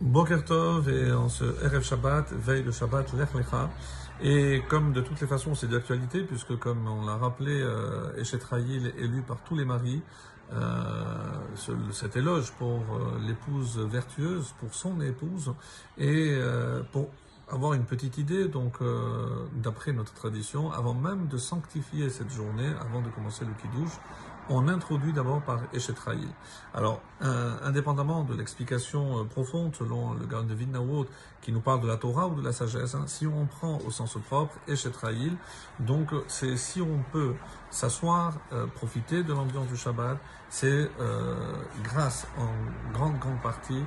Boker Tov et en ce RF Shabbat, veille de Shabbat, Lech Lecha. Et comme de toutes les façons c'est d'actualité, puisque comme on l'a rappelé, euh, Eshetraïl élu par tous les maris, euh, ce, cet éloge pour euh, l'épouse vertueuse, pour son épouse, et euh, pour avoir une petite idée, donc euh, d'après notre tradition, avant même de sanctifier cette journée, avant de commencer le Kiddush, on introduit d'abord par Eshetraïl. Alors, euh, indépendamment de l'explication euh, profonde selon le Gaon de Vidnaout qui nous parle de la Torah ou de la sagesse, hein, si on prend au sens propre Eshetraïl, donc c'est si on peut s'asseoir, euh, profiter de l'ambiance du Shabbat, c'est grâce en grande grande partie,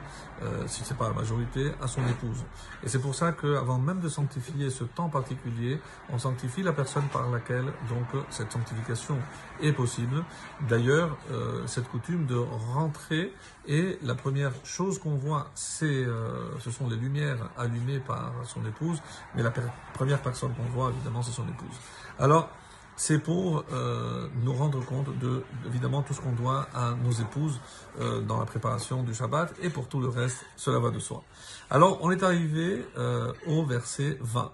si c'est pas la majorité, à son épouse. Et c'est pour ça qu'avant même de sanctifier ce temps particulier, on sanctifie la personne par laquelle donc cette sanctification est possible. D'ailleurs, euh, cette coutume de rentrer et la première chose qu'on voit, c'est euh, ce sont les lumières allumées par son épouse, mais la première personne qu'on voit évidemment c'est son épouse. Alors c'est pour euh, nous rendre compte de, évidemment, tout ce qu'on doit à nos épouses euh, dans la préparation du Shabbat et pour tout le reste, cela va de soi. Alors, on est arrivé euh, au verset 20.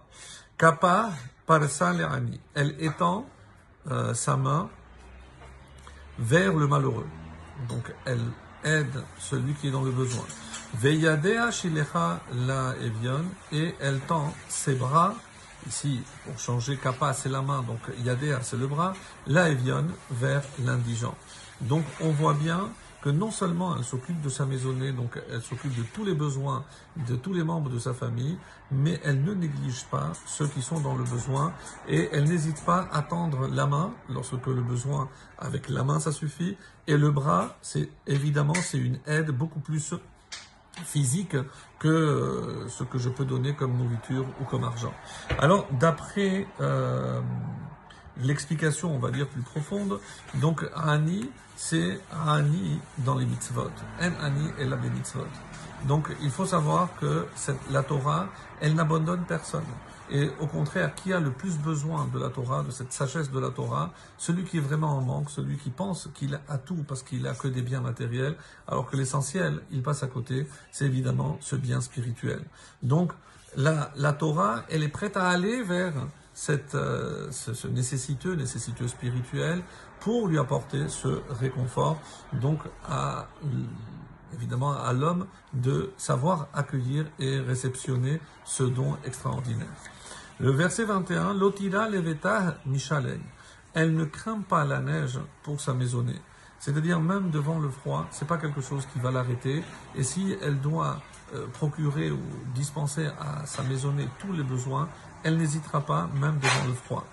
Kappa parsa le'ani. Elle étend euh, sa main vers le malheureux. Donc, elle aide celui qui est dans le besoin. Veyadea shilecha la evion. Et elle tend ses bras Ici, pour changer kappa, c'est la main, donc yadea, c'est le bras, la evion vers l'indigent. Donc, on voit bien que non seulement elle s'occupe de sa maisonnée, donc elle s'occupe de tous les besoins de tous les membres de sa famille, mais elle ne néglige pas ceux qui sont dans le besoin et elle n'hésite pas à tendre la main lorsque le besoin avec la main ça suffit et le bras c'est évidemment c'est une aide beaucoup plus physique que euh, ce que je peux donner comme nourriture ou comme argent. Alors, d'après euh, l'explication, on va dire, plus profonde, donc Ani, c'est Ani dans les mitzvot. En Ani est la mitzvot. Donc, il faut savoir que la Torah, elle n'abandonne personne. Et au contraire, qui a le plus besoin de la Torah, de cette sagesse de la Torah? Celui qui est vraiment en manque, celui qui pense qu'il a tout parce qu'il a que des biens matériels, alors que l'essentiel, il passe à côté, c'est évidemment ce bien spirituel. Donc, la Torah, elle est prête à aller vers cette, euh, ce, ce nécessiteux, nécessiteux spirituel, pour lui apporter ce réconfort, donc à évidemment à l'homme de savoir accueillir et réceptionner ce don extraordinaire. Le verset 21, Lotira leveta mishalei. Elle ne craint pas la neige pour sa maisonnée. C'est-à-dire même devant le froid, c'est pas quelque chose qui va l'arrêter. Et si elle doit euh, procurer ou dispenser à sa maisonnée tous les besoins, elle n'hésitera pas même devant le froid.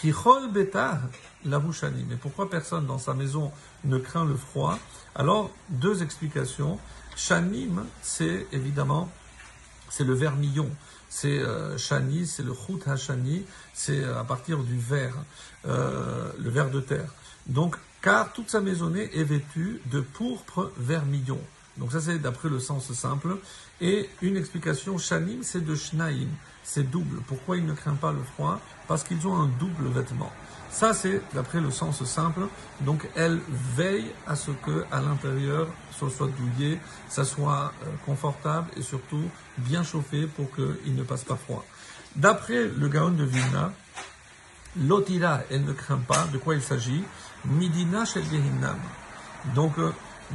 Kichol betah la bouchani. Mais pourquoi personne dans sa maison ne craint le froid? Alors, deux explications. Shanim, c'est évidemment, c'est le vermillon. C'est euh, shani, c'est le chut hashani, c'est euh, à partir du verre, euh, le verre de terre. Donc, car toute sa maisonnée est vêtue de pourpre vermillon. Donc ça c'est d'après le sens simple. Et une explication, shanim, c'est de shnaim, c'est double. Pourquoi il ne craint pas le froid? Parce qu'ils ont un double vêtement. Ça c'est d'après le sens simple. Donc elle veille à ce que à l'intérieur ce soit douillé, ça soit euh, confortable et surtout bien chauffé pour qu'il ne passe pas froid. D'après le Gaon de Vilna, l'otira, elle ne craint pas. De quoi il s'agit Midina shel Gehinnam. Donc, euh,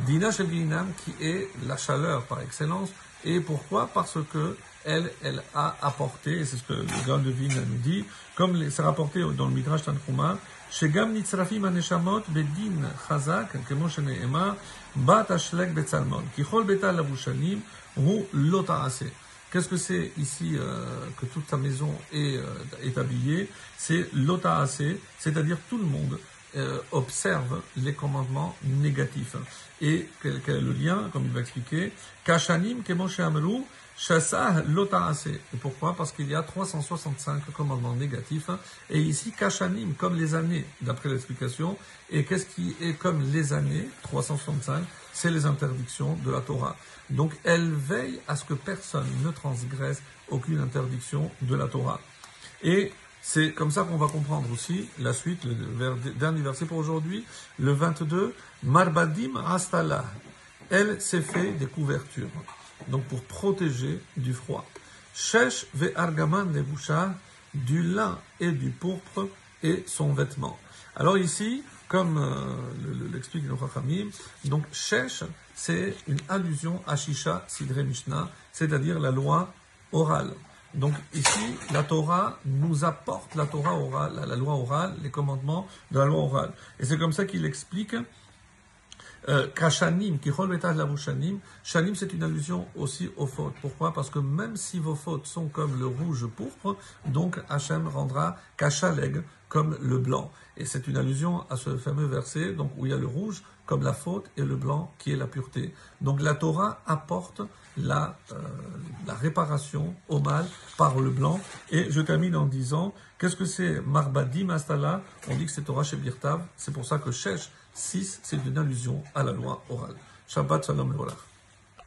Dina shel Gehinnam qui est la chaleur par excellence. Et pourquoi Parce que elle, elle a apporté, et c'est ce que le Gaon de Vilna nous dit, comme les- c'est rapporté dans le Midrash Tanchuma, שגם נצרפים הנשמות בדין חזק, כמו שנאמר, בת אשלג בצלמון. ככל ביתה לבושנים, הוא לא תעשה. Qu'est-ce que c'est ici euh, que toute ta maison est, euh, habillée? C'est l'otaase, c'est-à-dire tout le monde euh, observe les commandements négatifs. Et quel, est le lien, comme il va expliquer Kashanim kemoshe amru Chassah l'otaase. Et pourquoi? Parce qu'il y a 365 commandements négatifs. Et ici, Kashanim, comme les années, d'après l'explication. Et qu'est-ce qui est comme les années 365 C'est les interdictions de la Torah. Donc, elle veille à ce que personne ne transgresse aucune interdiction de la Torah. Et c'est comme ça qu'on va comprendre aussi la suite, le dernier verset pour aujourd'hui, le 22, Marbadim Astala. Elle s'est fait des couvertures. donc pour protéger du froid. Shesh ve argaman bouchard du lin et du pourpre et son vêtement. Alors ici, comme euh, l'explique le Chachamim, donc Shesh, c'est une allusion à Shisha Sidre Mishnah, c'est-à-dire la loi orale. Donc ici, la Torah nous apporte la Torah orale, la loi orale, les commandements de la loi orale. Et c'est comme ça qu'il explique euh, Kashanim, qui la Shanim, Shanim c'est une allusion aussi aux fautes. Pourquoi? Parce que même si vos fautes sont comme le rouge pourpre, donc Hachem rendra Kashaleg comme le blanc. Et c'est une allusion à ce fameux verset donc, où il y a le rouge comme la faute et le blanc qui est la pureté. Donc la Torah apporte la, euh, la réparation au mal par le blanc. Et je termine en disant, qu'est-ce que c'est Marbadi Mastala On dit que c'est Torah chez Birtav. C'est pour ça que Shesh 6, c'est une allusion à la loi orale. Shabbat Shalom et